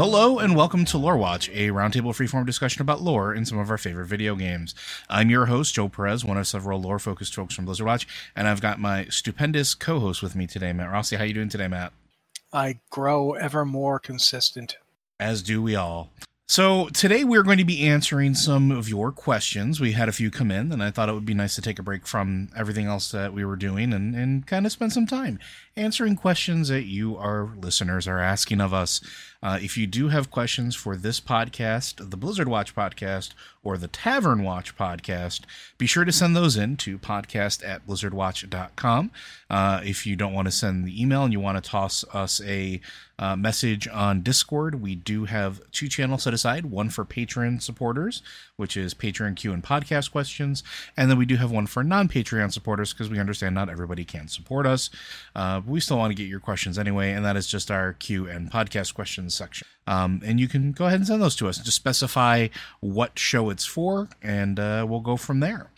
Hello and welcome to Lore Watch, a roundtable freeform discussion about lore in some of our favorite video games. I'm your host, Joe Perez, one of several lore-focused folks from Blizzard Watch, and I've got my stupendous co-host with me today, Matt Rossi. How are you doing today, Matt? I grow ever more consistent. As do we all. So today we're going to be answering some of your questions. We had a few come in, and I thought it would be nice to take a break from everything else that we were doing and, and kind of spend some time answering questions that you, our listeners, are asking of us. Uh, if you do have questions for this podcast, the Blizzard Watch podcast, or the Tavern Watch podcast, be sure to send those in to podcast at blizzardwatch.com. Uh, if you don't want to send the email and you want to toss us a uh, message on Discord, we do have two channels set aside one for Patreon supporters, which is Patreon Q and podcast questions, and then we do have one for non Patreon supporters because we understand not everybody can support us. Uh, but we still want to get your questions anyway, and that is just our Q and podcast questions section. Um, and you can go ahead and send those to us. Just specify what show it's for, and uh, we'll go from there.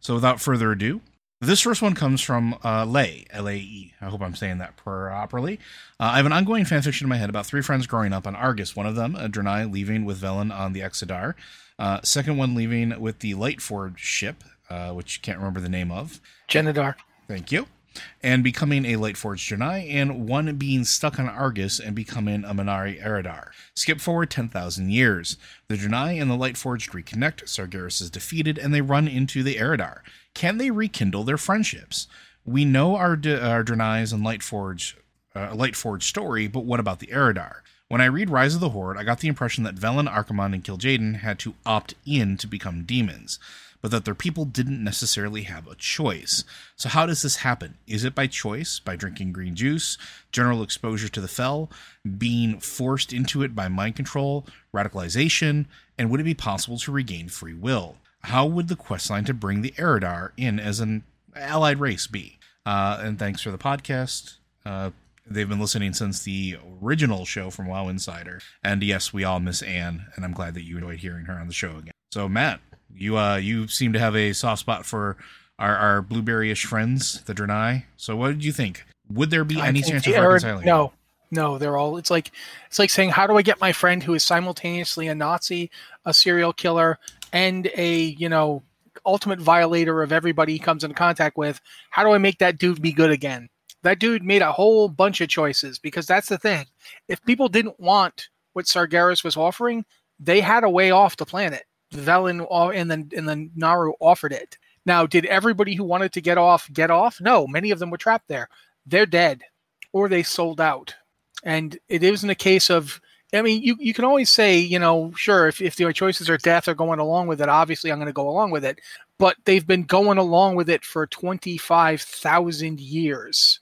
So without further ado, this first one comes from uh, Lay, L A E. I hope I'm saying that properly. Uh, I have an ongoing fanfiction in my head about three friends growing up on Argus. One of them, a leaving with Velen on the Exodar. Uh, second one leaving with the Lightforge ship, uh, which you can't remember the name of. Genedar. Thank you. And becoming a Lightforged Draenei, and one being stuck on Argus and becoming a Man'ari Eredar. Skip forward 10,000 years. The Draenei and the Lightforged reconnect, Sargeras is defeated, and they run into the Eredar. Can they rekindle their friendships? We know our, our Draenei's and Lightforged, uh, Lightforged story, but what about the Eredar? When I read Rise of the Horde, I got the impression that Velen, Archimonde, and Kil'jaeden had to opt in to become demons but that their people didn't necessarily have a choice. So, how does this happen? Is it by choice, by drinking green juice, general exposure to the fell, being forced into it by mind control, radicalization, and would it be possible to regain free will? How would the questline to bring the Eredar in as an allied race be? Uh, and thanks for the podcast. Uh, they've been listening since the original show from WoW Insider. And yes, we all miss Anne, and I'm glad that you enjoyed hearing her on the show again. So, Matt, you uh you seem to have a soft spot for our, our blueberryish friends, the Draenei. So what did you think? Would there be I any chance of reconciling? No, no, they're all. It's like it's like saying, how do I get my friend who is simultaneously a Nazi, a serial killer, and a you know ultimate violator of everybody he comes into contact with? How do I make that dude be good again? That dude made a whole bunch of choices because that's the thing. If people didn't want what Sargeras was offering, they had a way off the planet. Velen uh, and then and then Naaru offered it. Now, did everybody who wanted to get off get off? No, many of them were trapped there. They're dead, or they sold out. And it isn't a case of. I mean, you, you can always say, you know, sure, if, if your choices are death or going along with it, obviously I'm going to go along with it. But they've been going along with it for 25,000 years.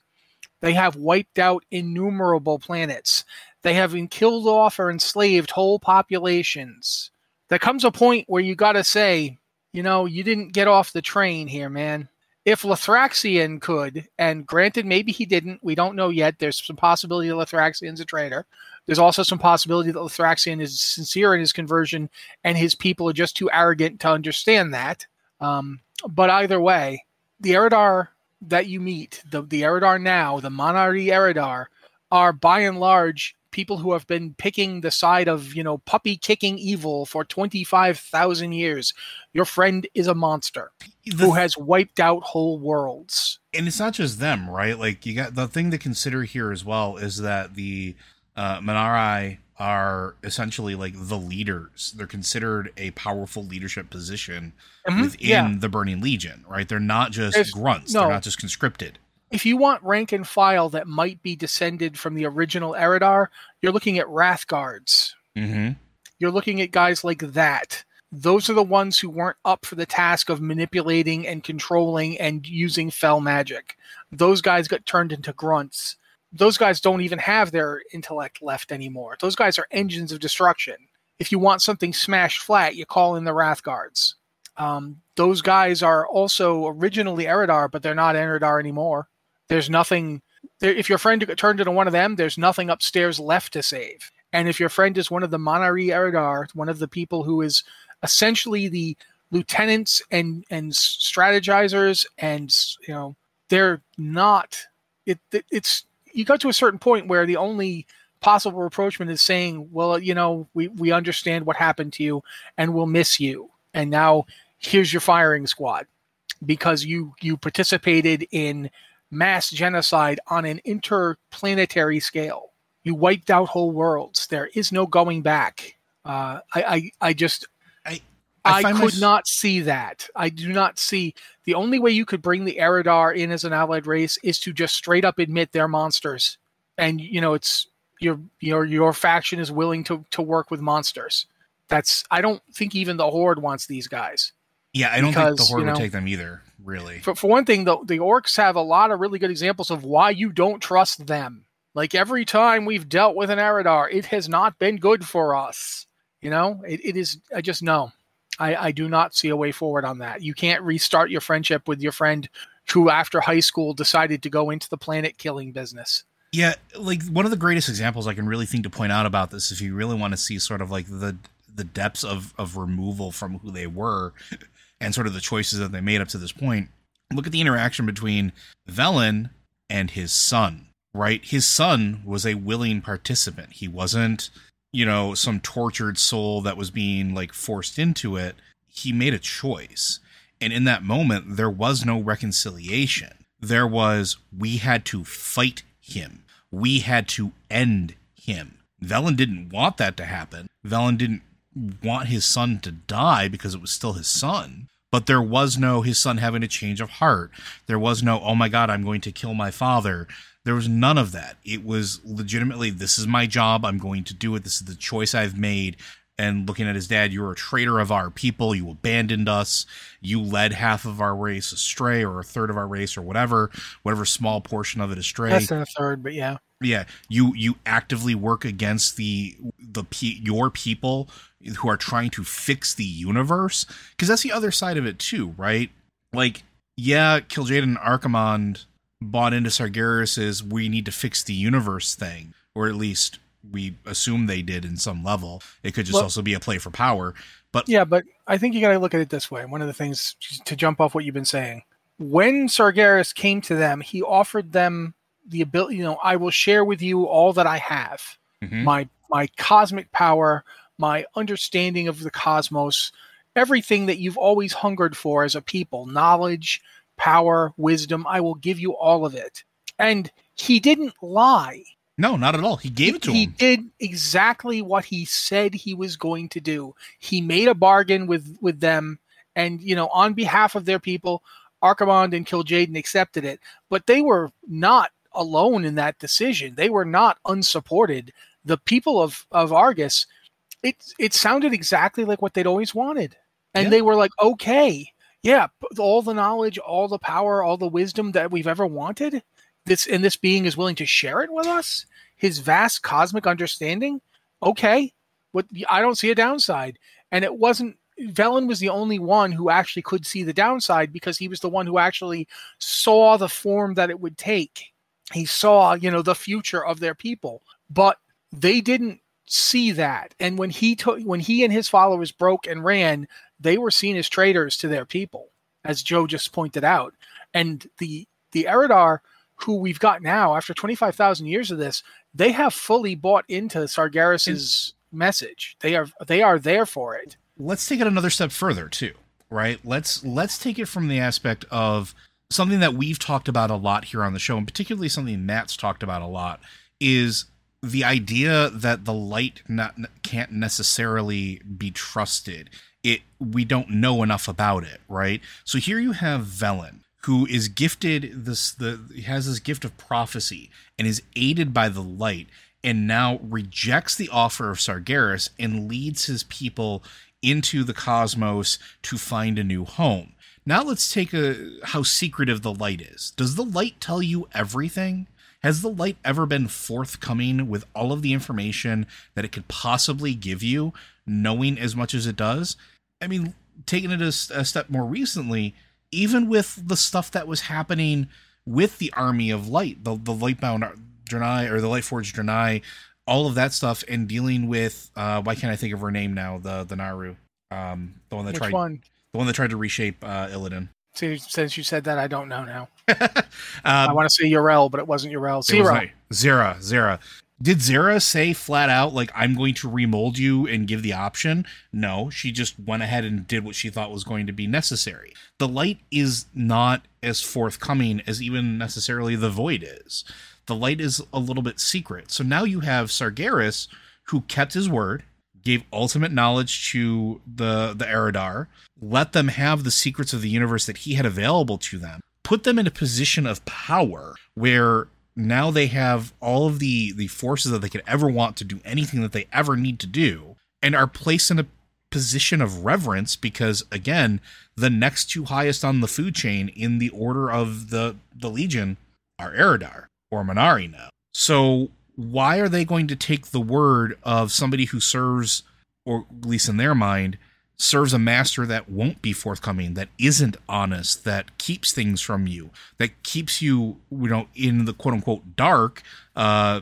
They have wiped out innumerable planets. They have been killed off or enslaved whole populations. There comes a point where you got to say, you know, you didn't get off the train here, man. If Lothraxion could, and granted, maybe he didn't, we don't know yet. There's some possibility that Lothraxion's a traitor. There's also some possibility that Lothraxion is sincere in his conversion and his people are just too arrogant to understand that. Um, but either way, the Eredar that you meet, the, the Eredar now, the Man'ari Eredar, are by and large people who have been picking the side of, you know, puppy kicking evil for 25,000 years. Your friend is a monster The- who has wiped out whole worlds. and it's not just them, right? Like you got the thing to consider here as well is that the uh, Man'ari are essentially like the leaders. They're considered a powerful leadership position Mhm, within yeah. the Burning Legion, right? They're not just There's- grunts. no. They're not just conscripted. If you want rank and file that might be descended from the original Eredar, you're looking at Wrathguards. Mm-hmm. You're looking at guys like that. Those are the ones who weren't up for the task of manipulating and controlling and using fell magic. Those guys got turned into grunts. Those guys don't even have their intellect left anymore. Those guys are engines of destruction. If you want something smashed flat, you call in the Wrathguards. Um, those guys are also originally Eredar, but they're not Eredar anymore. There's nothing. There, if your friend turned into one of them, there's nothing upstairs left to save. And if your friend is one of the Man'ari Eredar, one of the people who is essentially the lieutenants and and strategizers, and you know they're not. It, it it's you got to a certain point where the only possible rapprochement is saying, well, you know, we we understand what happened to you, and we'll miss you, and now here's your firing squad because you you participated in mass genocide on an interplanetary scale. You wiped out whole worlds. There is no going back. Uh, I, I, I just, I- I, could mys- not see that. I do not see the only way you could bring the Eredar in as an allied race is to just straight up admit they're monsters, and you know it's your your your faction is willing to to work with monsters. That's I don't think even the Horde wants these guys. Yeah, I don't think the Horde you would take them either. Really. For, for one thing, the, the orcs have a lot of really good examples of why you don't trust them. Like every time we've dealt with an Eredar, it has not been good for us. You know, it, it is, I just know. I, I do not see a way forward on that. You can't restart your friendship with your friend who, after high school, decided to go into the planet killing business. Yeah, like one of the greatest examples I can really think to point out about this, if you really want to see sort of like the the depths of of removal from who they were, and sort of the choices that they made up to this point, look at the interaction between Velen and his son. Right, his son was a willing participant. He wasn't, you know, some tortured soul that was being like forced into it. He made a choice, and in that moment, there was no reconciliation. There was we had to fight him. We had to end him. Velen didn't want that to happen. Velen didn't want his son to die because it was still his son. But there was no his son having a change of heart. There was no, oh my God, I'm going to kill my father. There was none of that. It was legitimately, this is my job. I'm going to do it. This is the choice I've made. And looking at his dad, you're a traitor of our people. You abandoned us. You led half of our race astray, or a third of our race, or whatever, whatever small portion of it astray Less than a third, but yeah. yeah you you actively work against the the your people who are trying to fix the universe because that's the other side of it too right like yeah Kil'jaeden and Archimonde bought into Sargeras's we need to fix the universe thing or at least we assume they did in some level it could just Well- also be a play for power but Yeah, but I think you got to look at it this way. One of the things to jump off what you've been saying, when Sargeras came to them, he offered them the ability. You know, I will share with you all that I have, Mhm. my my cosmic power, my understanding of the cosmos, everything that you've always hungered for as a people, knowledge, power, wisdom. I will give you all of it. And he didn't lie. no not at all he gave it to he him He did exactly what he said he was going to do. He made a bargain with with them, and you know, on behalf of their people, Archimonde and Kil'jaeden accepted it. But they were not alone in that decision. They were not unsupported. The people of of Argus, it it sounded exactly like what they'd always wanted, and Yeah. they were like, okay, yeah, all the knowledge, all the power, all the wisdom that we've ever wanted. This and this being is willing to share it with us his vast cosmic understanding, okay, what I don't see a downside. And it wasn't Velen was the only one who actually could see the downside because he was the one who actually saw the form that it would take. He saw, you know, the future of their people, but they didn't see that. And when he took, when he and his followers broke and ran, they were seen as traitors to their people, as Joe just pointed out. And the the Eredar who we've got now after 25,000 years of this, they have fully bought into Sargeras's message. They are they are there for it. Let's take it another step further too, right? Let's let's take it from the aspect of something that we've talked about a lot here on the show, and particularly something Matt's talked about a lot, is the idea that the light not can't necessarily be trusted. It we don't know enough about it, right? So here you have Velen, who is gifted this the has this gift of prophecy and is aided by the light and now rejects the offer of Sargeras and leads his people into the cosmos to find a new home. Now let's take a how secretive the light is. Does the light tell you everything? Has the light ever been forthcoming with all of the information that it could possibly give you, knowing as much as it does? I mean, taking it a, a step more recently, even with the stuff that was happening with the army of light, the the lightbound Draenei or the Lightforged Draenei, all of that stuff, and dealing with uh, why can't I think of her name now? The the Naaru, um, the one that Which tried one? the one that tried to reshape uh, Illidan. See, since you said that, I don't know now. um, I want to say Yrel, but it wasn't was Zero. Xe'ra, Xe'ra. Did Xe'ra say flat out like I'm going to remold you and give the option? No, she just went ahead and did what she thought was going to be necessary. The light is not as forthcoming as even necessarily the void is. The light is a little bit secret. So now you have Sargeras who kept his word, gave ultimate knowledge to the the Eredar, let them have the secrets of the universe that he had available to them, put them in a position of power where now they have all of the the forces that they could ever want to do anything that they ever need to do and are placed in a position of reverence because again the next two highest on the food chain in the order of the the legion are Eredar or Man'ari now. So why are they going to take the word of somebody who serves or at least in their mind serves a master that won't be forthcoming that isn't honest that keeps things from you that keeps you you know in the quote unquote dark uh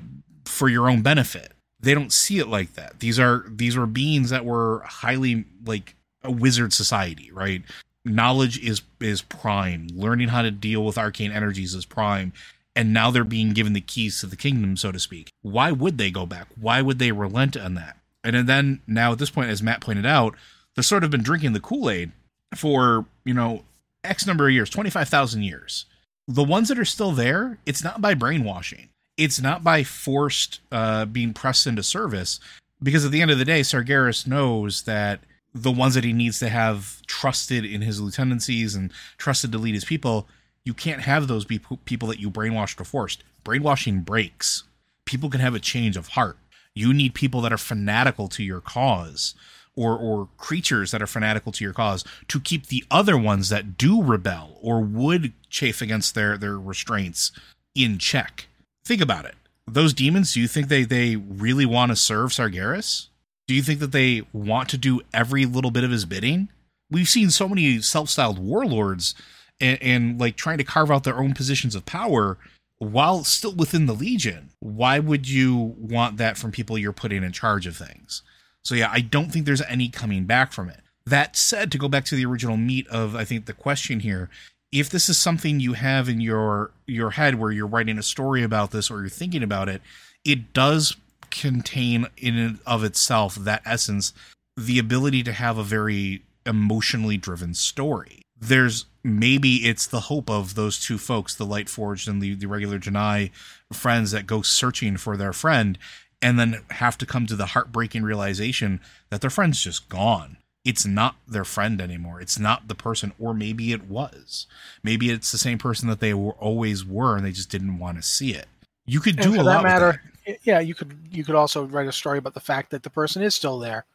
for your own benefit. They don't see it like that. These are these were beings that were highly like a wizard society right? Knowledge is is prime. Learning how to deal with arcane energies is prime. And now they're being given the keys to the kingdom so to speak. Why would they go back? Why would they relent on that? And then now at this point as matt pointed out they've sort of been drinking the kool-aid for you know x number of years 25000 years. The ones that are still there it's not by brainwashing. It's not by forced uh, being pressed into service because at the end of the day sargeras knows that the ones that he needs to have trusted in his lieutenancies and trusted to lead his people you can't have those be- people that you brainwashed or forced. Brainwashing breaks. People can have a change of heart. You need people that are fanatical to your cause or or creatures that are fanatical to your cause to keep the other ones that do rebel or would chafe against their their restraints in check. Think about it. Those demons, do you think they they really want to serve Sargeras? Do you think that they want to do every little bit of his bidding? We've seen so many self-styled warlords and, and like trying to carve out their own positions of power while still within the legion. Why would you want that from people you're putting in charge of things? So yeah, I don't think there's any coming back from it. That said, to go back to the original meat of I think the question here, if this is something you have in your your head where you're writing a story about this or you're thinking about it, it does contain in and of itself that essence, the ability to have a very emotionally driven story. There's maybe it's the hope of those two folks, the Light Forged and the, the regular Draenei friends that go searching for their friend and then have to come to the heartbreaking realization that their friend's just gone. It's not their friend anymore. It's not the person, or maybe it was. Maybe it's the same person that they were, always were, and they just didn't want to see it. You could do a lot. matter, that. yeah, you could you could also write a story about the fact that the person is still there,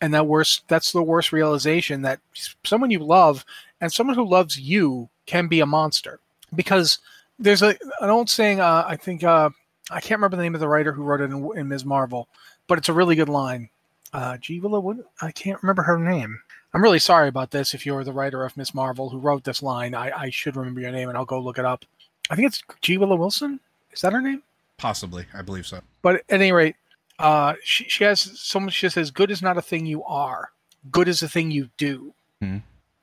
and that worst that's the worst realization that someone you love and someone who loves you can be a monster because there's a an old saying uh, I think uh, I can't remember the name of the writer who wrote it in, in Ms. Marvel, but it's a really good line. Uh, G. Willow, what, I can't remember her name. I'm really sorry about this. If you're the writer of Miss Marvel who wrote this line, I, I should remember your name and I'll go look it up. I think it's G. Willow Wilson. Is that her name? Possibly, I believe so. But at any rate, uh, she, she has someone. She says, "Good is not a thing you are. Good is a thing you do." Hmm.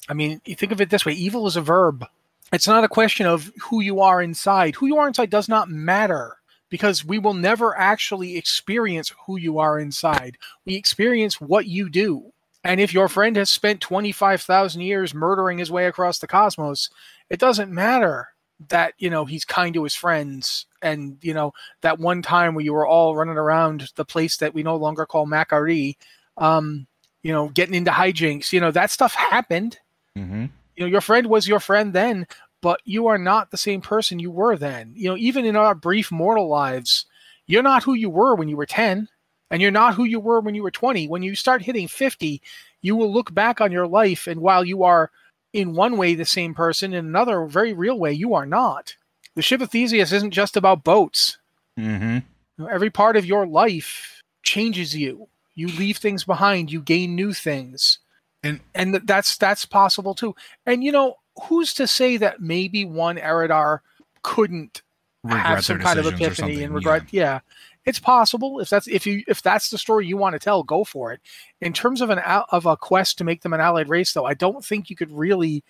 I mean, you think of it this way: evil is a verb. It's not a question of who you are inside. Who you are inside does not matter because we will never actually experience who you are inside. We experience what you do. And if your friend has spent 25,000 years murdering his way across the cosmos, it doesn't matter that, you know, he's kind to his friends and, you know, that one time where you were all running around the place that we no longer call Mac'Aree, um, you know, getting into hijinks, you know, that stuff happened. Mm-hmm. You know, your friend was your friend then, but you are not the same person you were then. You know, even in our brief mortal lives, you're not who you were when you were 10, and you're not who you were when you were 20. When you start hitting 50, you will look back on your life, and while you are in one way the same person, in another very real way, you are not. The ship of Theseus isn't just about boats. Mm-hmm. You know, every part of your life changes you. You leave things behind. You gain new things, And and that's that's possible too. And you know, who's to say that maybe one Eredar couldn't regret have some kind of epiphany and regret? Yeah. it's possible. If that's if you if that's the story you want to tell, go for it. In terms of an of a quest to make them an allied race, though, I don't think you could really.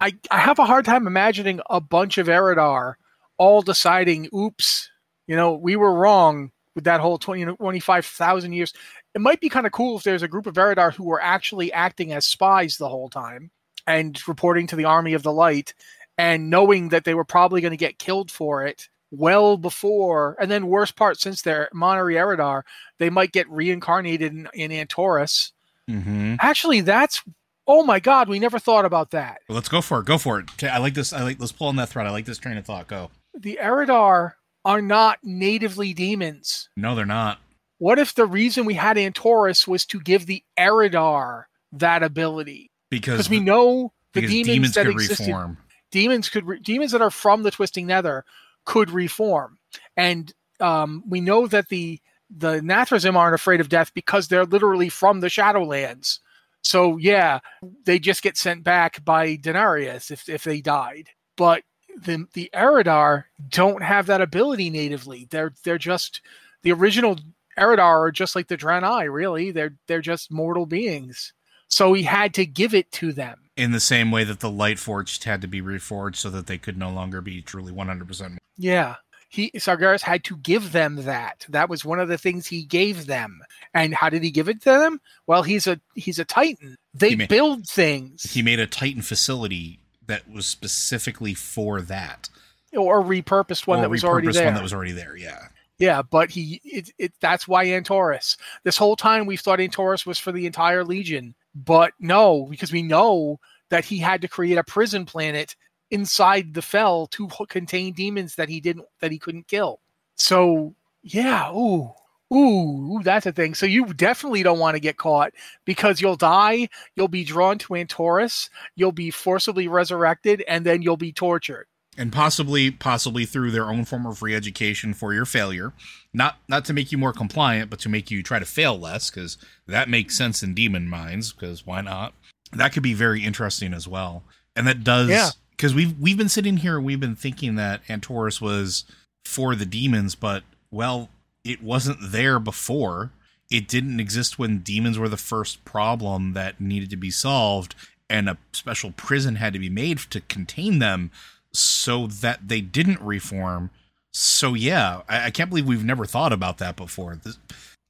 I I have a hard time imagining a bunch of Eredar all deciding, "Oops, you know, we were wrong." With that whole 20, 25,000 years, it might be kind of cool if there's a group of Eredar who were actually acting as spies the whole time and reporting to the Army of the Light and knowing that they were probably going to get killed for it well before. And then, worst part, since they're Man'ari Eredar, they might get reincarnated in, in Antorus. Mm-hmm. Actually, that's oh my god, we never thought about that. Well, let's go for it. Go for it. Okay, I like this. I like. Let's pull on that thread. I like this train of thought. Go. The Eredar are not natively demons. No, they're not. What if the reason we had Antorus was to give the Eredar that ability? Because we know the demons, demons that could existed. reform. demons could re- demons that are from the twisting nether could reform. And um, we know that the the nathrezim aren't afraid of death because they're literally from the shadowlands. So yeah they just get sent back by Denathrius if, if they died. But the the eredar don't have that ability natively. They're they're just the original eredar are just like the draenei really. They're they're just mortal beings so he had to give it to them In the same way that the light forged had to be reforged so that they could no longer be truly 100%. Yeah. He Sargeras had to give them that. That was one of the things he gave them. And how did he give it to them? Well, he's a he's a titan. They He ma- build things He made a Titan facility that was specifically for that. or repurposed one or that was already there. one that was already there. Yeah. yeah, but he it, it that's why Antorus. This whole time we've thought Antorus was for the entire legion, but no, because we know that he had to create a prison planet inside the fell to contain demons that he didn't that he couldn't kill. So yeah, ooh, ooh, ooh, that's a thing. So you definitely don't want to get caught because you'll die, you'll be drawn to Antorus, you'll be forcibly resurrected, and then you'll be tortured. And possibly possibly through their own form of re-education for your failure. Not not to make you more compliant but to make you try to fail less because that makes sense in demon minds because why not? That could be very interesting as well. And that does Yeah. because we've we've been sitting here and we've been thinking that antorus was for the demons but well it wasn't there before. It didn't exist when demons were the first problem that needed to be solved and a special prison had to be made to contain them so that they didn't reform. So yeah, I, I can't believe we've never thought about that before. This,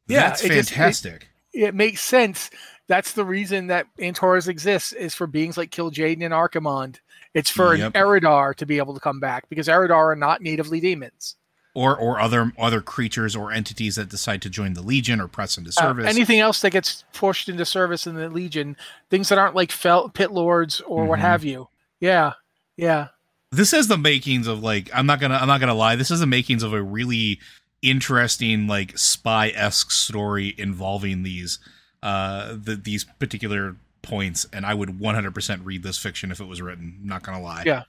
Yeah, that's it just- it- fantastic. it makes sense. That's the reason that Antorus exists is for beings like Kil'jaeden and Archimonde. It's for Yep. an Eredar to be able to come back because Eredar are not natively demons. or or other other creatures or entities that decide to join the Legion or press into Uh, service. anything else that gets pushed into service in the Legion, things that aren't like fel- pit lords or what Mhm. have you. Yeah, yeah, this has the makings of like I'm not gonna I'm not gonna lie. This is the makings of a really interesting like spy esque story involving these uh the, these particular points, and I would 100% read this fiction if it was written. Not gonna lie. Yeah.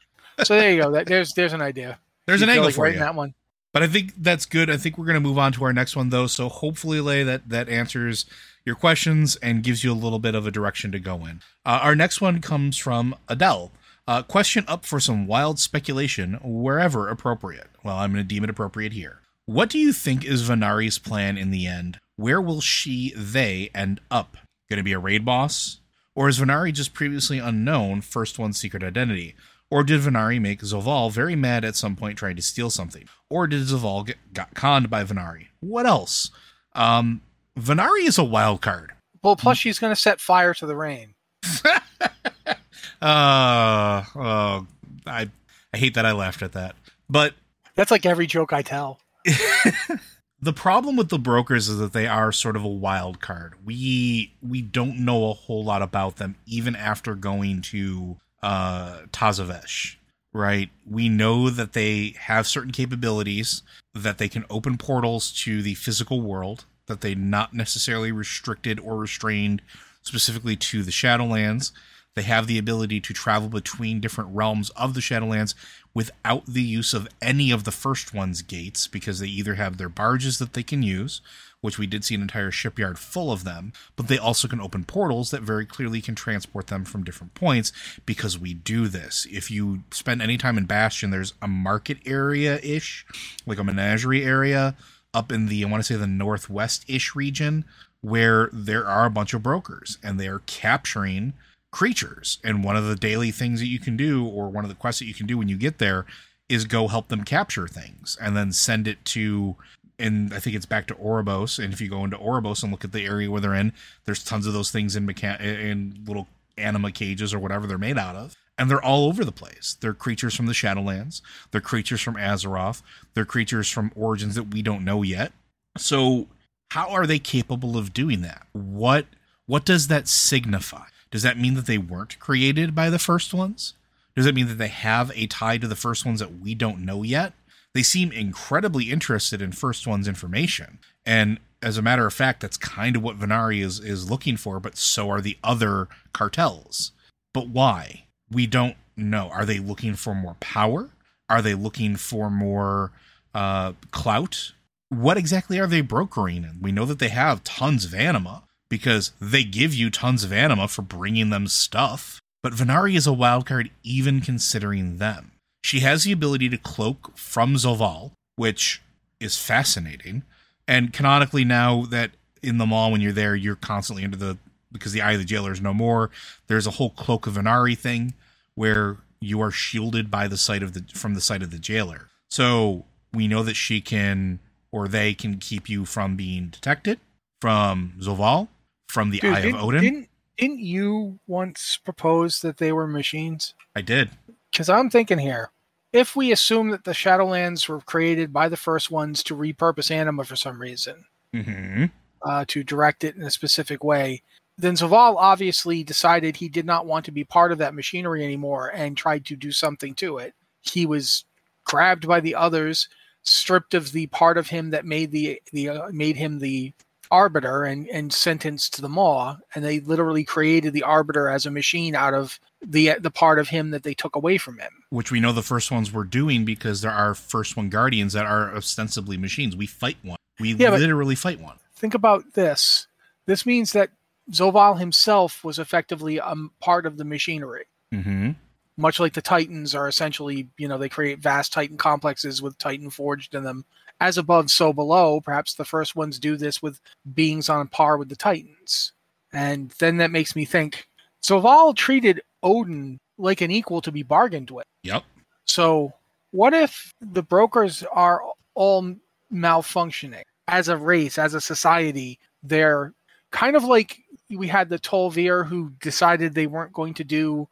so there you go. That, there's there's an idea. There's You an angle like for writing you. That one. But I think that's good. I think we're to move on to our next one, though. So hopefully, Lay, that that answers your questions and gives you a little bit of a direction to go in. Uh, our next one comes from Adele. Uh, question up for some wild speculation wherever appropriate. Well, I'm going to deem it appropriate here. What do you think is Ve'nari's plan in the end? Where will she, they end up? Going to be a raid boss? Or is Ve'nari just previously unknown, first one's secret identity? Or did Ve'nari make Zovaal very mad at some point trying to steal something? Or did Zovaal get got conned by Ve'nari? What else? Um, Ve'nari is a wild card. Well, plus she's going to set fire to the rain. uh, oh, I I hate that I laughed at that. But That's like every joke I tell. the problem with the brokers is that they are sort of a wild card. We we don't know a whole lot about them even after going to uh Tazavesh, right? We know that they have certain capabilities that they can open portals to the physical world, that they not necessarily restricted or restrained specifically to the Shadowlands. They have the ability to travel between different realms of the Shadowlands without the use of any of the first one's gates because they either have their barges that they can use, which we did see an entire shipyard full of them, but they also can open portals that very clearly can transport them from different points because we do this. If you spend any time in Bastion, there's a market area ish, like a menagerie area up in the, I want to say the northwest ish region, where there are a bunch of brokers and they are capturing creatures. And one of the daily things that you can do, or one of the quests that you can do when you get there, is go help them capture things and then send it to. And I think it's back to Oribos. And if you go into Oribos and look at the area where they're in, there's tons of those things in mecha- in little anima cages or whatever they're made out of. And they're all over the place. They're creatures from the Shadowlands. They're creatures from Azeroth. They're creatures from origins that we don't know yet. So how are they capable of doing that? What what does that signify? Does that mean that they weren't created by the first ones? Does it mean that they have a tie to the first ones that we don't know yet? They seem incredibly interested in first one's information. And as a matter of fact, that's kind of what Ve'nari is, is looking for, but so are the other cartels. But why? We don't know. Are they looking for more power? Are they looking for more uh, clout? What exactly are they brokering? We know that they have tons of anima because they give you tons of anima for bringing them stuff. But Ve'nari is a wildcard even considering them. She has the ability to cloak from Zovaal, which is fascinating. And canonically, now that in the Maw, when you're there, you're constantly under the because the eye of the jailer is no more. There's a whole cloak of Ve'nari thing where you are shielded by the sight of the from the sight of the jailer. So we know that she can or they can keep you from being detected from Zovaal, from the Dude, Eye of Odin. Didn't, didn't you once propose that they were machines? I did. Because I'm thinking here, if we assume that the Shadowlands were created by the first ones to repurpose anima for some reason, Mm-hmm. uh, to direct it in a specific way, then Zovaal obviously decided he did not want to be part of that machinery anymore and tried to do something to it. He was grabbed by the others, stripped of the part of him that made the the uh, made him the arbiter and and sentenced to the maw and they literally created the arbiter as a machine out of the the part of him that they took away from him Which we know the first ones were doing because there are first one guardians that are ostensibly machines. We fight one. We Yeah, literally fight one. think about this this means that Zovaal himself was effectively a part of the machinery Mm-hmm. Much like the Titans are essentially, you know, they create vast Titan complexes with Titan forged in them. As above, so below. Perhaps the first ones do this with beings on par with the Titans. And then that makes me think Zovaal treated Odin like an equal to be bargained with. Yep. So, what if the brokers are all malfunctioning as a race, as a society? They're kind of like we had the Tol'vir who decided they weren't going to do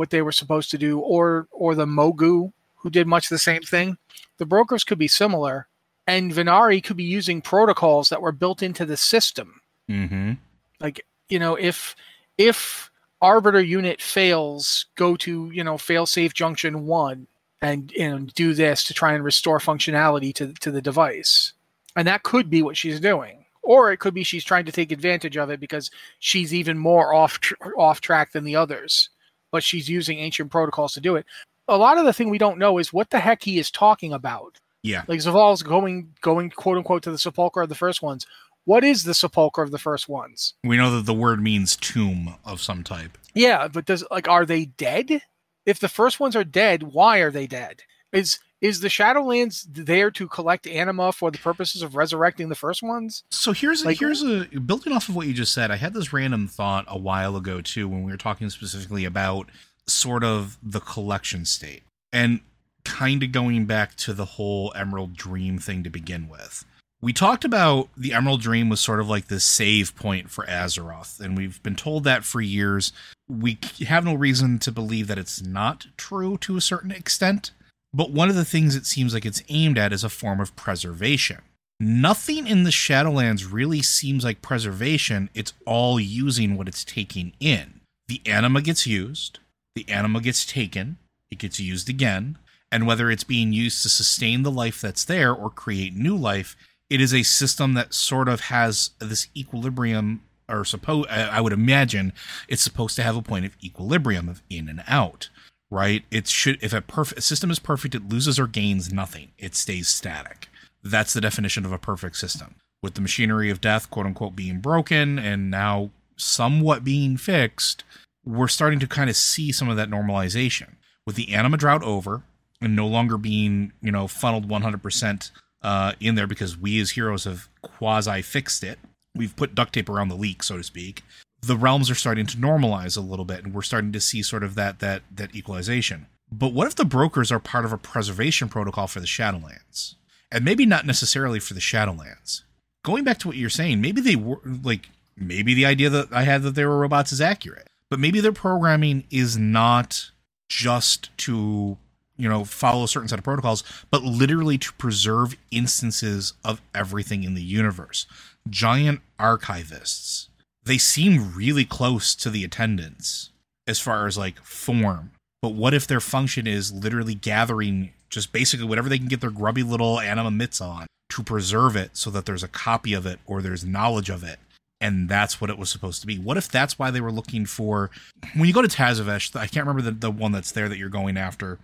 what they were supposed to do, or or the Mogu who did much the same thing. The brokers could be similar, and Ve'nari could be using protocols that were built into the system. Mm-hmm. Like you know, if if arbiter unit fails, go to you know fail safe junction one and you know do this to try and restore functionality to to the device, and that could be what she's doing. Or it could be she's trying to take advantage of it because she's even more off tr- off track than the others but she's using ancient protocols to do it. A lot of the thing we don't know is what the heck he is talking about. Yeah. Like Zovaal's going going quote unquote to the sepulcher of the first ones. What is the sepulcher of the first ones? We know that the word means tomb of some type. Yeah, but does like are they dead? If the first ones are dead, why are they dead? Is is the Shadowlands there to collect anima for the purposes of resurrecting the first ones? So here's Like- here's a building off of what you just said. I had this random thought a while ago too when we were talking specifically about sort of the collection state and kind of going back to the whole Emerald Dream thing to begin with. We talked about the Emerald Dream was sort of like the save point for Azeroth, and we've been told that for years. We have no reason to believe that it's not true to a certain extent, but one of the things it seems like it's aimed at is a form of preservation. Nothing in the Shadowlands really seems like preservation. It's all using what it's taking in. The anima gets used, the anima gets taken, it gets used again, and whether it's being used to sustain the life that's there or create new life, it is a system that sort of has this equilibrium or suppose I would imagine it's supposed to have a point of equilibrium of in and out right? It should if a perfect system is perfect, it loses or gains nothing. It stays static. That's the definition of a perfect system. With the machinery of death, quote unquote, being broken and now somewhat being fixed, we're starting to kind of see some of that normalization. With the anima drought over and no longer being, you know, funneled 100% uh, in there because we as heroes have quasi fixed it. We've put duct tape around the leak, so to speak the realms are starting to normalize a little bit and we're starting to see sort of that that that equalization. But what if the brokers are part of a preservation protocol for the shadowlands? And maybe not necessarily for the shadowlands. Going back to what you're saying maybe they were like maybe the idea that i had that they were robots is accurate. But maybe their programming is not just to you know follow a certain set of protocols but literally to preserve instances of everything in the universe. Giant archivists they seem really close to the attendants as far as like form. But what if their function is literally gathering just basically whatever they can get their grubby little anima mitts on to preserve it so that there's a copy of it or there's knowledge of it? And that's what it was supposed to be. What if that's why they were looking for when you go to Tazavesh, I can't remember the, the one that's there that you're going after,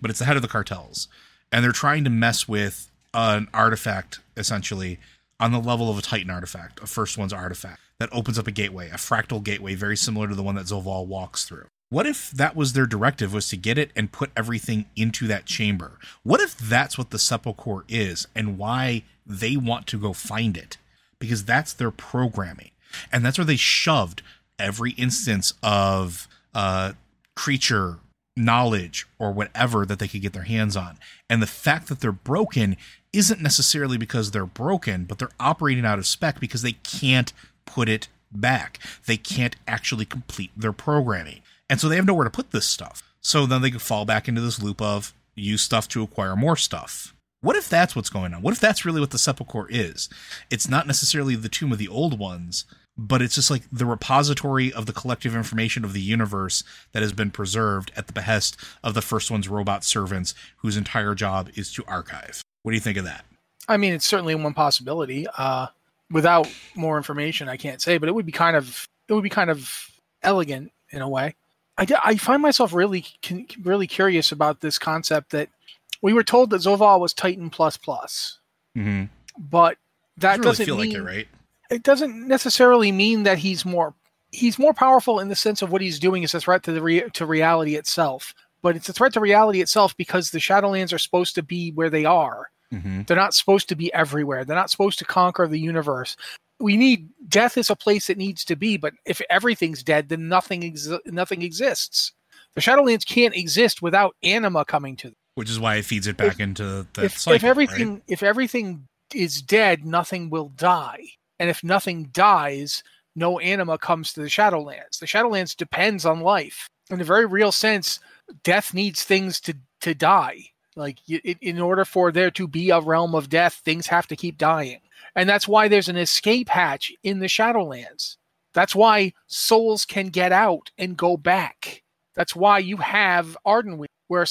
but it's the head of the cartels. And they're trying to mess with an artifact essentially on the level of a Titan artifact, a first one's artifact that opens up a gateway, a fractal gateway very similar to the one that Zovaal walks through. What if that was their directive was to get it and put everything into that chamber? What if that's what the sepulchre is and why they want to go find it? Because that's their programming. And that's where they shoved every instance of uh creature knowledge or whatever that they could get their hands on. And the fact that they're broken isn't necessarily because they're broken, but they're operating out of spec because they can't put it back. They can't actually complete their programming. And so they have nowhere to put this stuff. So then they can fall back into this loop of use stuff to acquire more stuff. What if that's what's going on? What if that's really what the sepulchre is? It's not necessarily the tomb of the old ones, but it's just like the repository of the collective information of the universe that has been preserved at the behest of the first one's robot servants whose entire job is to archive. What do you think of that? I mean, it's certainly one possibility. Uh, without more information, I can't say, but it would be kind of it would be kind of elegant in a way. I, I find myself really really curious about this concept that we were told that Zovaal was Titan plus plus, Mm-hmm. but that really doesn't feel mean like it, right? it doesn't necessarily mean that he's more he's more powerful in the sense of what he's doing is a threat to the re- to reality itself. But it's a threat to reality itself because the Shadowlands are supposed to be where they are. Mm-hmm. They're not supposed to be everywhere. They're not supposed to conquer the universe. We need death is a place it needs to be, but if everything's dead, then nothing ex- nothing exists. The Shadowlands can't exist without anima coming to them. Which is why it feeds it back into the If, cycle. if everything right? if everything is dead, nothing will die. And if nothing dies, no anima comes to the Shadowlands. The Shadowlands depends on life. In a very real sense, death needs things to to die. Like it, in order for there to be a realm of death, things have to keep dying, and that's why there's an escape hatch in the Shadowlands. That's why souls can get out and go back. That's why you have Ardenweald, where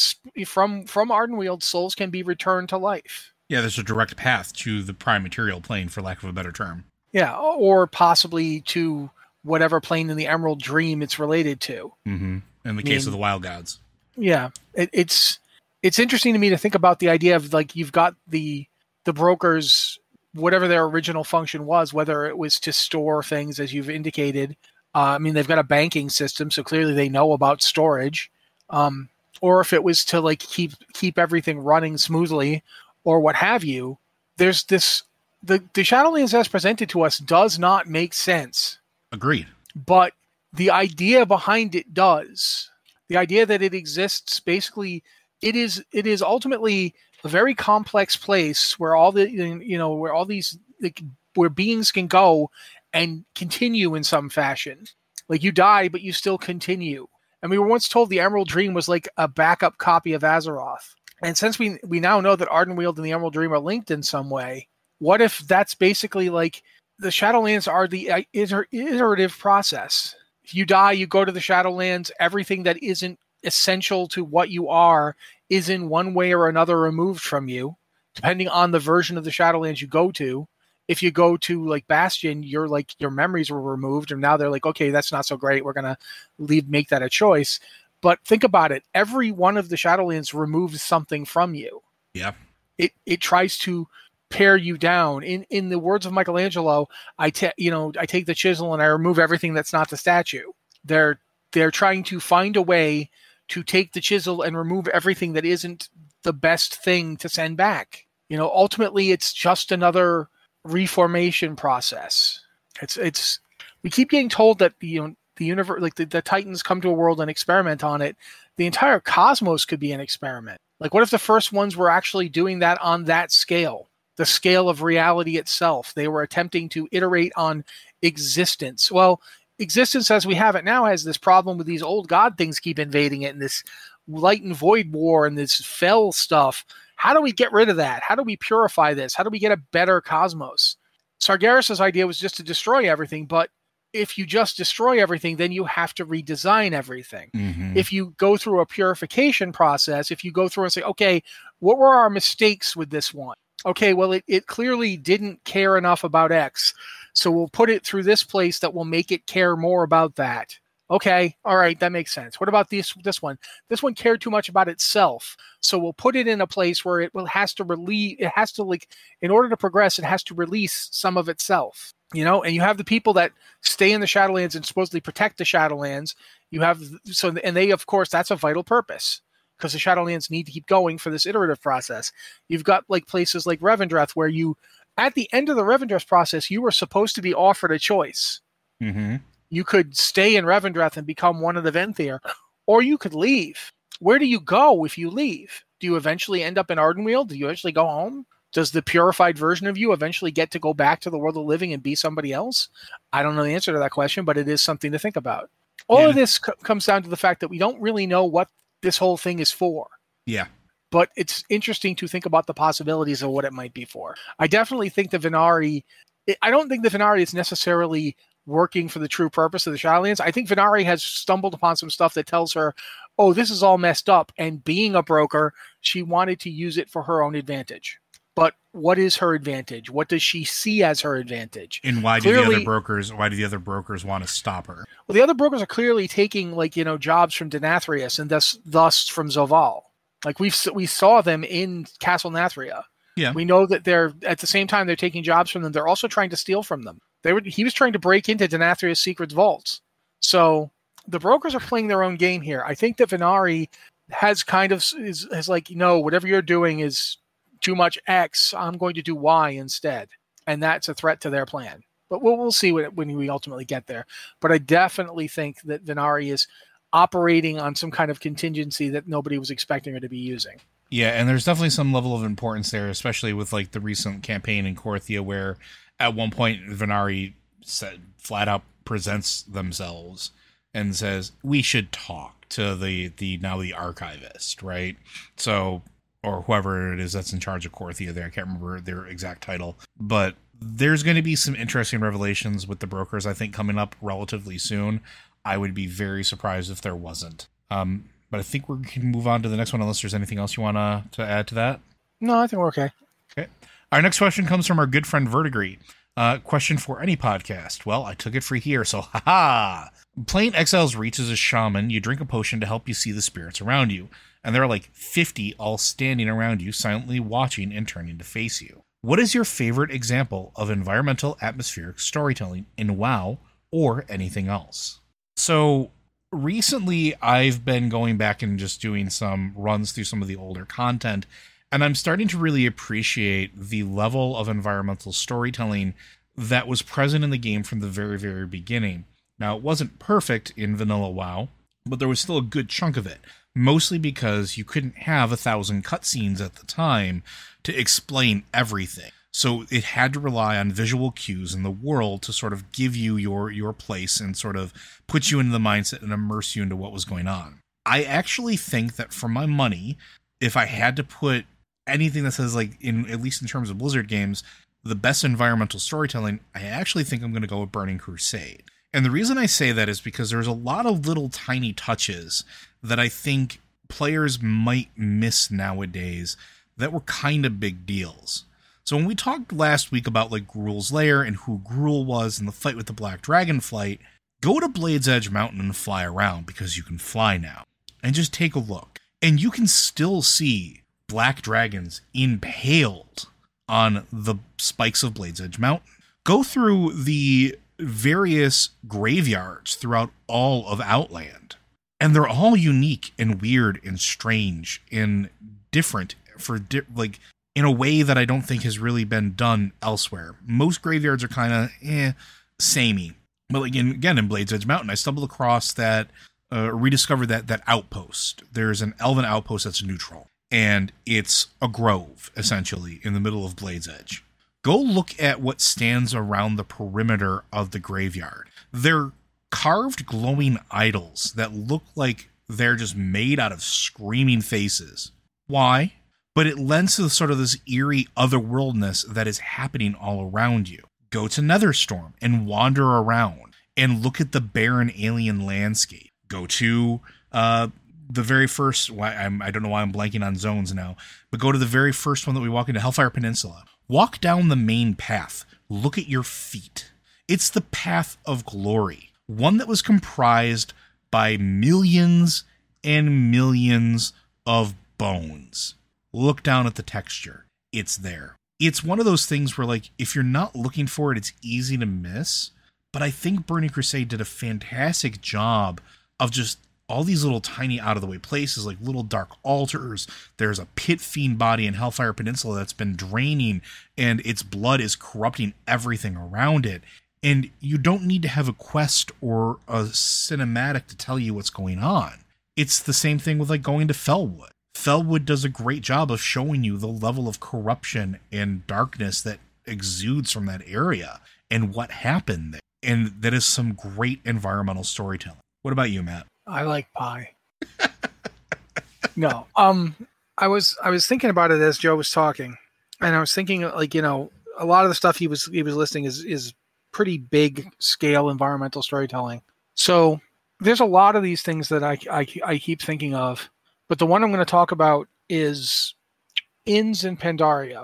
from from Ardenweald, souls can be returned to life. yeah, there's a direct path to the prime material plane, for lack of a better term. Yeah, or possibly to whatever plane in the Emerald Dream it's related to. Mm-hmm. In the case mean- of the wild gods. Yeah, it, it's it's interesting to me to think about the idea of like you've got the the brokers whatever their original function was, whether it was to store things as you've indicated. Uh, I mean, they've got a banking system, so clearly they know about storage. Um, or if it was to like keep keep everything running smoothly, or what have you. There's this the the Shadowlands as presented to us does not make sense. Agreed. But the idea behind it does. The idea that it exists basically it is it is ultimately a very complex place where all the you know where all these like, where beings can go and continue in some fashion. Like you die, but you still continue. And we were once told the Emerald Dream was like a backup copy of Azeroth. And since we we now know that Ardenweald and the Emerald Dream are linked in some way, what if that's basically like the Shadowlands are the uh, iter- iterative process? If you die, you go to the Shadowlands. Everything that isn't essential to what you are is in one way or another removed from you, depending on the version of the Shadowlands you go to. If you go to like Bastion, you're like your memories were removed, and now they're like, okay, that's not so great. We're gonna leave, make that a choice. But think about it: every one of the Shadowlands removes something from you. Yeah. It it tries to pare you down. In in the words of Michelangelo, I take you know I take the chisel and I remove everything that's not the statue. They're they're trying to find a way to take the chisel and remove everything that isn't the best thing to send back. You know, ultimately, it's just another reformation process. It's it's we keep getting told that you know the universe, like the, the Titans, come to a world and experiment on it. The entire cosmos could be an experiment. Like, what if the first ones were actually doing that on that scale, the scale of reality itself? They were attempting to iterate on existence. Well, existence as we have it now has this problem with these old god things keep invading it and this light and void war and this fel stuff. How do we get rid of that? How do we purify this? How do we get a better cosmos? Sargeras's idea was just to destroy everything, but if you just destroy everything, then you have to redesign everything. Mm-hmm. If you go through a purification process, if you go through and say, okay, what were our mistakes with this one? Okay, well, it, it clearly didn't care enough about X. So we'll put it through this place that will make it care more about that. Okay, all right, that makes sense. What about this this one? This one cared too much about itself. So we'll put it in a place where it will has to release it has to like in order to progress, it has to release some of itself. You know, and you have the people that stay in the Shadowlands and supposedly protect the Shadowlands. You have so and they of course that's a vital purpose because the Shadowlands need to keep going for this iterative process. You've got like places like Revendreth where you at the end of the Revendreth process, you were supposed to be offered a choice. Mm-hmm. You could stay in Revendreth and become one of the Venthyr, or you could leave. Where do you go if you leave? Do you eventually end up in Ardenweald? Do you eventually go home? Does the purified version of you eventually get to go back to the world of living and be somebody else? I don't know the answer to that question, but it is something to think about. All Yeah. of this c- comes down to the fact that we don't really know what this whole thing is for Yeah. But it's interesting to think about the possibilities of what it might be for. I definitely think the Ve'nari. I don't think the Ve'nari is necessarily working for the true purpose of the Shadowlands. I think Ve'nari has stumbled upon some stuff that tells her, "Oh, this is all messed up." And being a broker, she wanted to use it for her own advantage. But what is her advantage? What does she see as her advantage? And why do the other brokers? Why do the other brokers want to stop her? Well, the other brokers are clearly taking like you know jobs from Denathrius and thus thus from Zovaal. Like we've we saw them in Castle Nathria. Yeah. We know that they're at the same time they're taking jobs from them. They're also trying to steal from them. They were he was trying to break into Denathrius' secret vaults. So the brokers are playing their own game here. I think that Ve'nari has kind of is has like no whatever you're doing is too much X. I'm going to do Y instead, and that's a threat to their plan. But we'll we'll see when when we ultimately get there. But I definitely think that Ve'nari is operating on some kind of contingency that nobody was expecting her to be using. Yeah, and there's definitely some level of importance there, especially with like the recent campaign in Korthia, where at one point Ve'nari said flat out presents themselves and says we should talk to the the now the archivist, right? So or whoever it is that's in charge of Korthia there, I can't remember their exact title, but there's going to be some interesting revelations with the brokers. I think coming up relatively soon. I would be very surprised if there wasn't. Um, but I think we can move on to the next one unless there's anything else you want to add to that. No, I think we're okay. Okay. Our next question comes from our good friend Vertigree. Uh, question for any podcast. Well, I took it for here, so haha. playing Exile's Reach as a shaman, you drink a potion to help you see the spirits around you, and there are like 50 all standing around you, silently watching and turning to face you. What is your favorite example of environmental atmospheric storytelling in WoW or anything else? So, recently I've been going back and just doing some runs through some of the older content, and I'm starting to really appreciate the level of environmental storytelling that was present in the game from the very, very beginning. Now, it wasn't perfect in Vanilla WoW, but there was still a good chunk of it, mostly because you couldn't have a thousand cutscenes at the time to explain everything. So it had to rely on visual cues in the world to sort of give you your your place and sort of put you into the mindset and immerse you into what was going on. I actually think that for my money, if I had to put anything that says like in at least in terms of Blizzard games, the best environmental storytelling, I actually think I'm going to go with Burning Crusade. And the reason I say that is because there's a lot of little tiny touches that I think players might miss nowadays that were kind of big deals. So when we talked last week about like Gruul's lair and who Gruul was and the fight with the Black Dragon flight, go to Blade's Edge Mountain and fly around because you can fly now. And just take a look. And you can still see black dragons impaled on the spikes of Blade's Edge Mountain. Go through the various graveyards throughout all of Outland. And they're all unique and weird and strange and different for di- like in a way that I don't think has really been done elsewhere. Most graveyards are kind of eh, samey. But again, again in Blades Edge Mountain, I stumbled across that, uh, rediscovered that that outpost. There's an elven outpost that's neutral, and it's a grove essentially in the middle of Blades Edge. Go look at what stands around the perimeter of the graveyard. They're carved glowing idols that look like they're just made out of screaming faces. Why? But it lends to sort of this eerie otherworldness that is happening all around you. Go to Netherstorm and wander around and look at the barren alien landscape. Go to uh, the very first. Why I'm, I don't know why I'm blanking on zones now, but go to the very first one that we walk into Hellfire Peninsula. Walk down the main path. Look at your feet. It's the path of glory, one that was comprised by millions and millions of bones look down at the texture. It's there. It's one of those things where, like, if you're not looking for it, it's easy to miss. But I think Burning Crusade did a fantastic job of just all these little tiny out of the way places, like little dark altars. There's a pit fiend body in Hellfire Peninsula that's been draining, and its blood is corrupting everything around it. And you don't need to have a quest or a cinematic to tell you what's going on. It's the same thing with like going to Felwood. Felwood does a great job of showing you the level of corruption and darkness that exudes from that area and what happened there. And that is some great environmental storytelling. What about you, Matt? I like pie. no. Um I was I was thinking about it as Joe was talking. And I was thinking like, you know, a lot of the stuff he was he was listing is is pretty big scale environmental storytelling. So there's a lot of these things that I, I, I keep thinking of but the one I'm going to talk about is Inns in Pandaria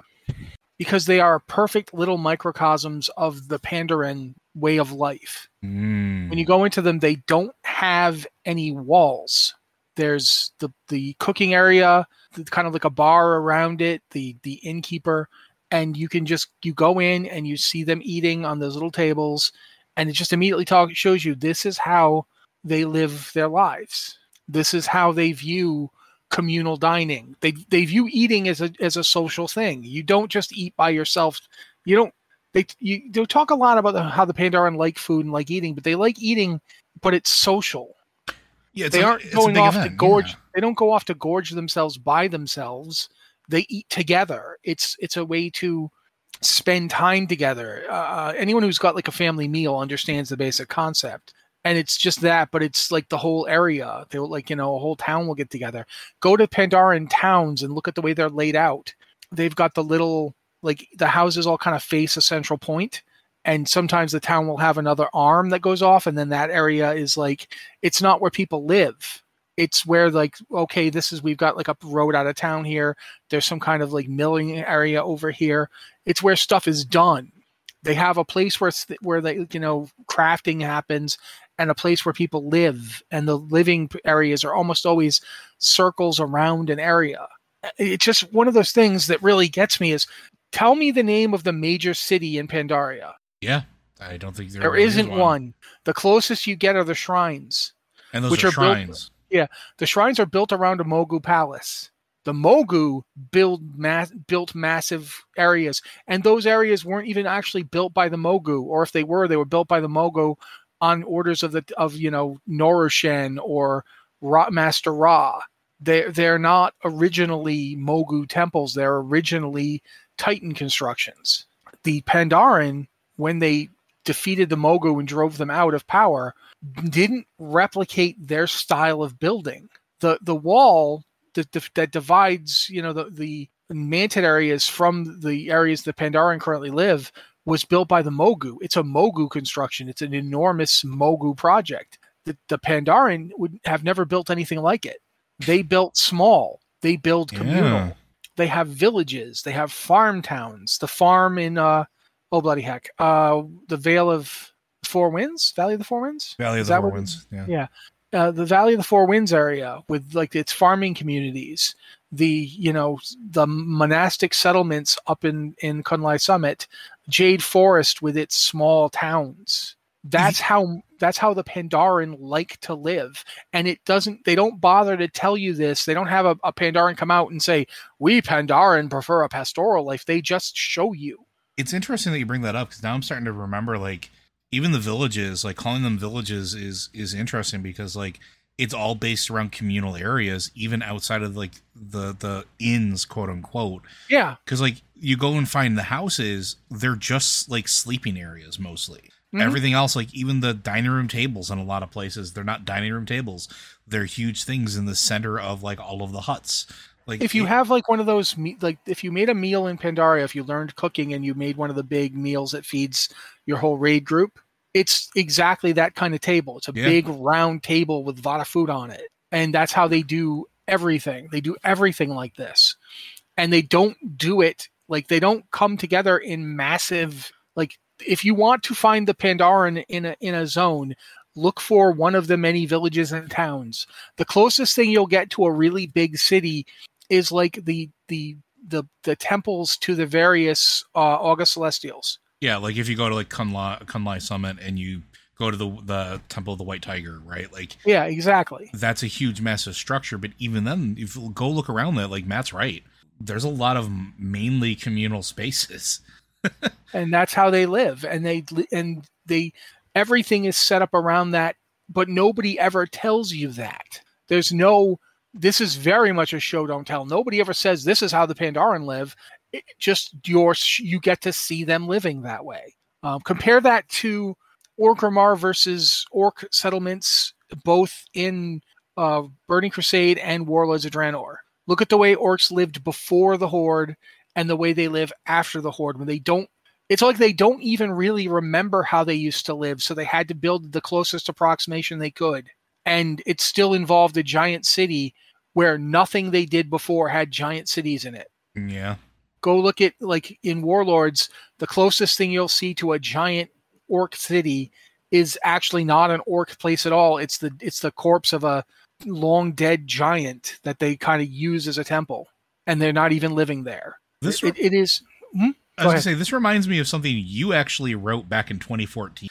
because they are perfect little microcosms of the Pandaren way of life. Mm. When you go into them, they don't have any walls. There's the the cooking area, kind of like a bar around it, the the innkeeper, and you can just you go in and you see them eating on those little tables, and it just immediately talk shows you this is how they live their lives. This is how they view communal dining. They they view eating as a as a social thing. You don't just eat by yourself. You don't. They you they talk a lot about how the Pandaren like food and like eating, but they like eating, but it's social. Yeah, they a, aren't going off event, to gorge. Yeah. They don't go off to gorge themselves by themselves. They eat together. It's it's a way to spend time together. Uh, anyone who's got like a family meal understands the basic concept and it's just that, but it's like the whole area. They will like you know a whole town will get together. Go to Pandaren towns and look at the way they're laid out. They've got the little like the houses all kind of face a central point, and sometimes the town will have another arm that goes off, and then that area is like it's not where people live. It's where like okay, this is we've got like a road out of town here. There's some kind of like milling area over here. It's where stuff is done they have a place where where they you know crafting happens and a place where people live, and the living areas are almost always circles around an area. Uh, it's just one of those things that really gets me is tell me the name of the major city in Pandaria. Yeah, I don't think there, There isn't one. The closest you get are the shrines. And those which are, are built- shrines. Yeah, the shrines are built around a Mogu palace. The Mogu build mass, built massive areas, and those areas weren't even actually built by the Mogu, or if they were, they were built by the Mogu on orders of the of you know Norushen or Ra, Master Ra. They they're not originally Mogu temples. They're originally Titan constructions. The Pandaren, when they defeated the Mogu and drove them out of power, didn't replicate their style of building. The the wall that, that divides, you know, the the mantid areas from the areas the Pandaren currently live was built by the Mogu. It's a Mogu construction. It's an enormous Mogu project. The, the Pandaren would have never built anything like it. They built small. They build communal. Yeah. They have villages. They have farm towns. The farm in uh oh bloody heck, uh the Vale of Four Winds, Valley of the Four Winds. Valley of the Four Winds. Yeah. Yeah. Uh, the Valley of the Four Winds area with like its farming communities, the you know the monastic settlements up in in Kun-Lai Summit, Jade Forest with its small towns. That's mhm. how that's how the Pandaren like to live, and it doesn't. They don't bother to tell you this. They don't have a, a Pandaren come out and say we Pandaren prefer a pastoral life. They just show you. It's interesting that you bring that up because now I'm starting to remember like even the villages, like calling them villages is is interesting because like it's all based around communal areas, even outside of like the the inns, quote unquote. Yeah, Because like you go and find the houses, they're just like sleeping areas mostly. Mhm. Everything else, like even the dining room tables in a lot of places, they're not dining room tables. They're huge things in the center of like all of the huts. Like if you have like one of those me- like if you made a meal in Pandaria, if you learned cooking and you made one of the big meals that feeds your whole raid group, it's exactly that kind of table. It's a Yeah. big round table with a lot of food on it, and that's how they do everything. They do everything like this, and they don't do it like they don't come together in massive like. If you want to find the Pandaren in a in a zone, look for one of the many villages and towns. The closest thing you'll get to a really big city is like the the the the temples to the various uh, August Celestials. Yeah, like if you go to like Kun-Lai, Kun-Lai Summit and you go to the the Temple of the White Tiger, right? Like Yeah, exactly. that's a huge, massive structure. But even then, if you go look around that, like Matt's right, there's a lot of mainly communal spaces. And that's how they live, and they and they everything is set up around that. But nobody ever tells you that. There's no. This is very much a show don't tell. Nobody ever says this is how the Pandaren live. Just your you get to see them living that way. Um, compare that to Orgrimmar versus Orc settlements, both in uh, Burning Crusade and Warlords of Draenor. Look at the way orcs lived before the Horde and the way they live after the Horde. When they don't, it's like they don't even really remember how they used to live, so they had to build the closest approximation they could. And it still involved a giant city where nothing they did before had giant cities in it Yeah, go look at like in warlords the closest thing you'll see to a giant orc city is actually not an orc place at all it's the it's the corpse of a long dead giant that they kind of use as a temple and they're not even living there this it, it is hmm? I was gonna say this reminds me of something you actually wrote back in 2014.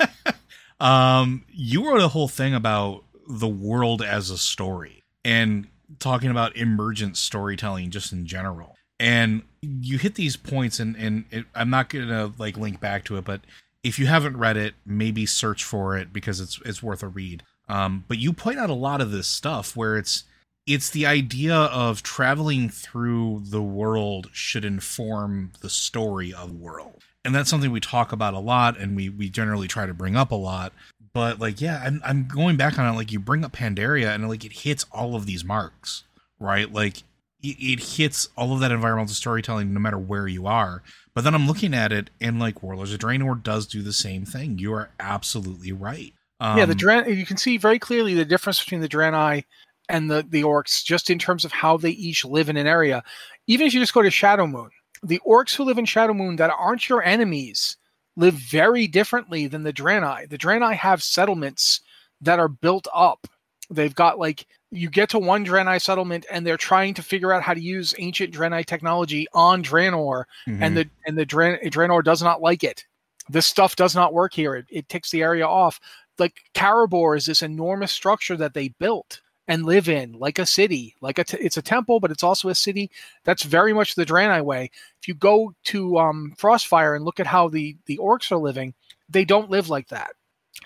um, you wrote a whole thing about the world as a story and talking about emergent storytelling just in general. And you hit these points, and and it, I'm not gonna like link back to it, but if you haven't read it, maybe search for it because it's it's worth a read. Um, but you point out a lot of this stuff where it's it's the idea of traveling through the world should inform the story of the world. And that's something we talk about a lot and we we generally try to bring up a lot. But like yeah i'm, I'm going back on it like you bring up pandaria and like it hits all of these marks right? Like it, it hits all of that environmental storytelling no matter where you are but then i'm looking at it and like warlords of draenor does do the same thing you are absolutely right um, yeah the Dran- you can see very clearly the difference between the Draenei and the the orcs just in terms of how they each live in an area even if you just go to Shadowmoon the orcs who live in Shadowmoon that aren't your enemies live very differently than the Draenei. The Draenei have settlements that are built up. They've got like you get to one Draenei settlement and they're trying to figure out how to use ancient Draenei technology on Draenor, Mhm. and the and the Dran- Draenor does not like it. This stuff does not work here. It, it ticks the area off. Like Karabor is this enormous structure that they built and live in, like a city, like a t- it's a temple, but it's also a city. That's very much the Draenei way. If you go to um, Frostfire and look at how the the orcs are living, they don't live like that.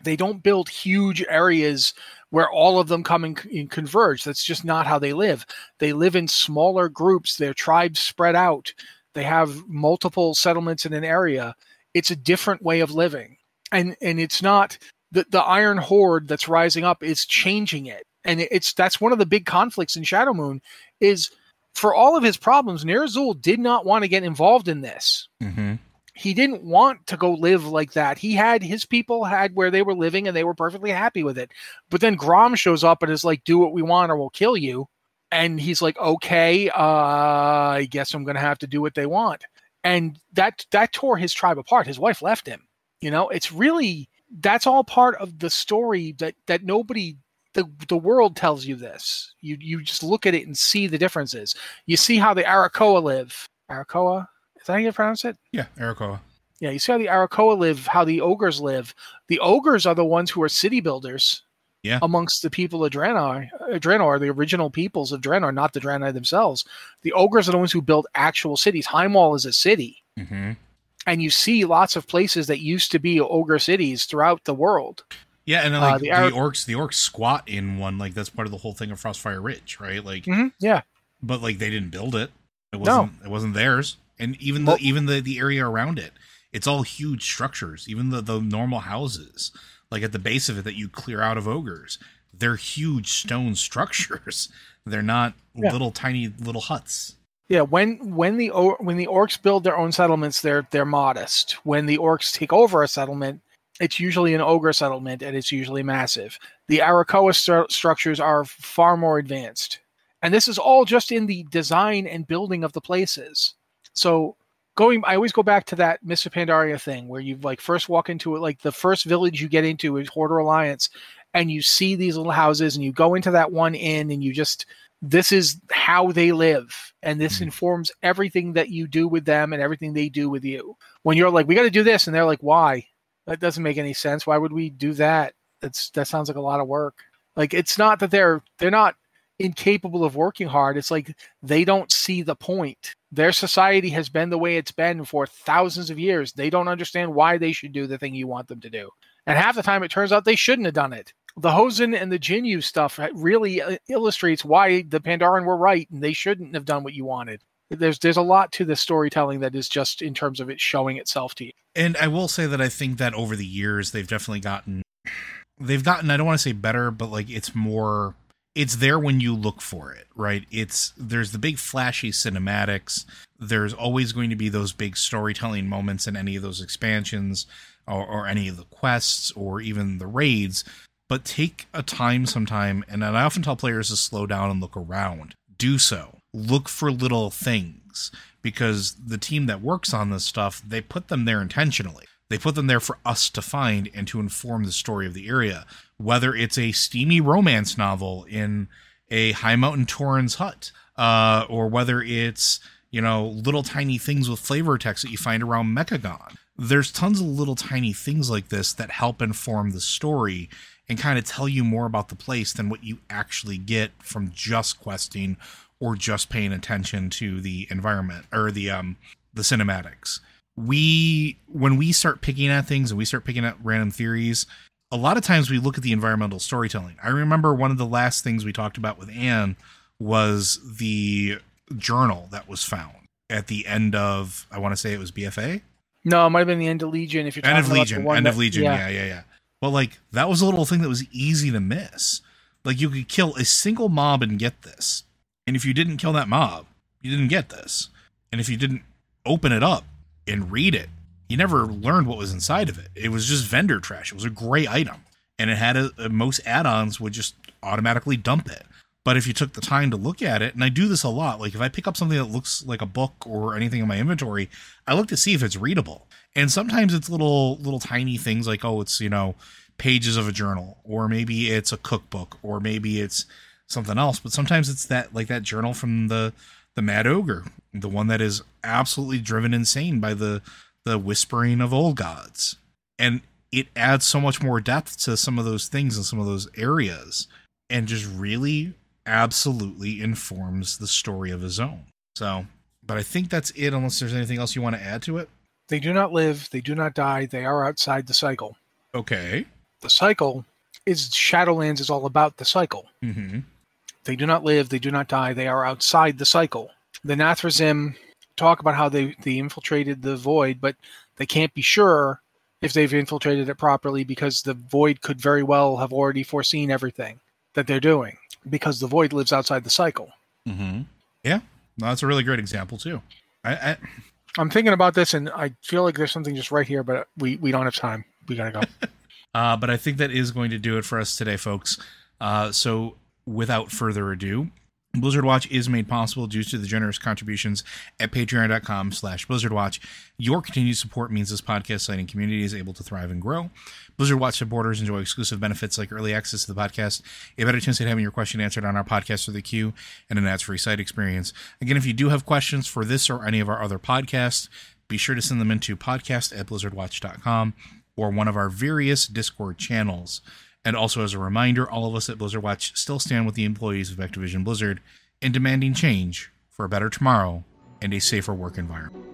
They don't build huge areas where all of them come and, converge. That's just not how they live. They live in smaller groups. Their tribes spread out. They have multiple settlements in an area. It's a different way of living, and and it's not the the Iron Horde that's rising up is changing it, and it's that's one of the big conflicts in Shadowmoon is for all of his problems, Ner'zhul did not want to get involved in this Mm-hmm. He didn't want to go live like that. He had his people had where they were living and they were perfectly happy with it. But then Grom shows up and is like, "Do what we want or we'll kill you." And he's like, "Okay, uh, I guess I'm going to have to do what they want." And that that tore his tribe apart. His wife left him. You know, it's really that's all part of the story that that nobody the the world tells you this. You you just look at it and see the differences. You see how the Arakkoa live. Arakkoa? Is that how you pronounce it? Yeah, Ericoa. Yeah, you see how the Arakkoa live, how the ogres live. The ogres are the ones who are city builders. Yeah. Amongst the people of Draenor, uh, Draenor, the original peoples of Draenor, not the Draenei themselves. The ogres are the ones who build actual cities. Highmaul is a city, Mm-hmm. and you see lots of places that used to be ogre cities throughout the world. Yeah, and then, Uh, like the the, orcs, the orcs squat in one. Like that's part of the whole thing of Frostfire Ridge, right? Like, hmm Yeah, but like they didn't build it. It No. wasn't. It wasn't theirs. And even Well- the even the the area around it, it's all huge structures. Even the the normal houses, like at the base of it that you clear out of ogres, they're huge stone structures. They're not Yeah. little tiny little huts. yeah. When when the when the orcs build their own settlements, they're they're modest. When the orcs take over a settlement, it's usually an ogre settlement and it's usually massive. The Arakkoa stru- structures are far more advanced. And this is all just in the design and building of the places. So going I always go back to that Mr. Pandaria thing where you like first walk into it like the first village you get into is Hoarder Alliance and you see these little houses and you go into that one inn and you just this is how they live and this mm-hmm. informs everything that you do with them and everything they do with you. When you're like we got to do this and they're like why? That doesn't make any sense. Why would we do that? That's that sounds like a lot of work. Like it's not that they're they're not incapable of working hard. It's like they don't see the point. Their society has been the way it's been for thousands of years. They don't understand why they should do the thing you want them to do. And half the time it turns out they shouldn't have done it. The Hozen and the Jinyu stuff really uh, illustrates why the Pandaren were right and they shouldn't have done what you wanted. There's there's a lot to the storytelling that is just in terms of it showing itself to you. And I will say that I think that over the years they've definitely gotten they've gotten I don't want to say better, but like it's more it's there when you look for it, right? It's there's the big flashy cinematics. There's always going to be those big storytelling moments in any of those expansions or, or any of the quests or even the raids. But take a time sometime, and I often tell players to slow down and look around. Do so. Look for little things because the team that works on this stuff, they put them there intentionally. They put them there for us to find and to inform the story of the area. Whether it's a steamy romance novel in a high mountain Torrens hut, uh, or whether it's you know little tiny things with flavor text that you find around Mechagon. There's tons of little tiny things like this that help inform the story and kind of tell you more about the place than what you actually get from just questing or just paying attention to the environment or the um the cinematics we when we start picking at things and we start picking at random theories a lot of times we look at the environmental storytelling. I remember one of the last things we talked about with anne was the journal that was found at the end of i want to say it was bfa No, it might have been the end of Legion if you're end talking of about the legion one end of that- legion yeah. yeah yeah. But like that was a little thing that was easy to miss. Like you could kill a single mob and get this. And if you didn't kill that mob you didn't get this. And if you didn't open it up and read it. You never learned what was inside of it. It was just vendor trash. It was a gray item. And it had a, a- most add-ons would just automatically dump it. But if you took the time to look at it and i do this a lot like if i pick up something that looks like a book or anything in my inventory i look to see if it's readable. And sometimes it's little little tiny things like oh it's you know pages of a journal or maybe it's a cookbook or maybe it's something else. But sometimes it's that like that journal from the the mad ogre the one that is absolutely driven insane by the the whispering of old gods. And it adds so much more depth to some of those things and some of those areas and just really absolutely informs the story of his own. So but i think that's it unless there's anything else you want to add to it. They do not live, they do not die, they are outside the cycle. okay. The cycle is Shadowlands is all about the cycle. mm-hmm They do not live, they do not die, they are outside the cycle. The nathrezim talk about how they, they infiltrated the void, but they can't be sure if they've infiltrated it properly because the void could very well have already foreseen everything that they're doing because the void lives outside the cycle. mm-hmm yeah no, that's a really great example too I, I I'm thinking about this and I feel like there's something just right here, but we, we don't have time. We gotta go. Uh, but I think that is going to do it for us today, folks. Uh, so without further ado, Blizzard Watch is made possible due to the generous contributions at patreon.com slash blizzardwatch. Your continued support means this podcast site and community is able to thrive and grow. Blizzard Watch supporters enjoy exclusive benefits like early access to the podcast, a better chance at having your question answered on our podcast or the queue, and an ads-free site experience. Again, if you do have questions for this or any of our other podcasts, be sure to send them into podcast at blizzardwatch.com or one of our various Discord channels. And also, as a reminder, all of us at Blizzard Watch still stand with the employees of Activision Blizzard in demanding change for a better tomorrow and a safer work environment.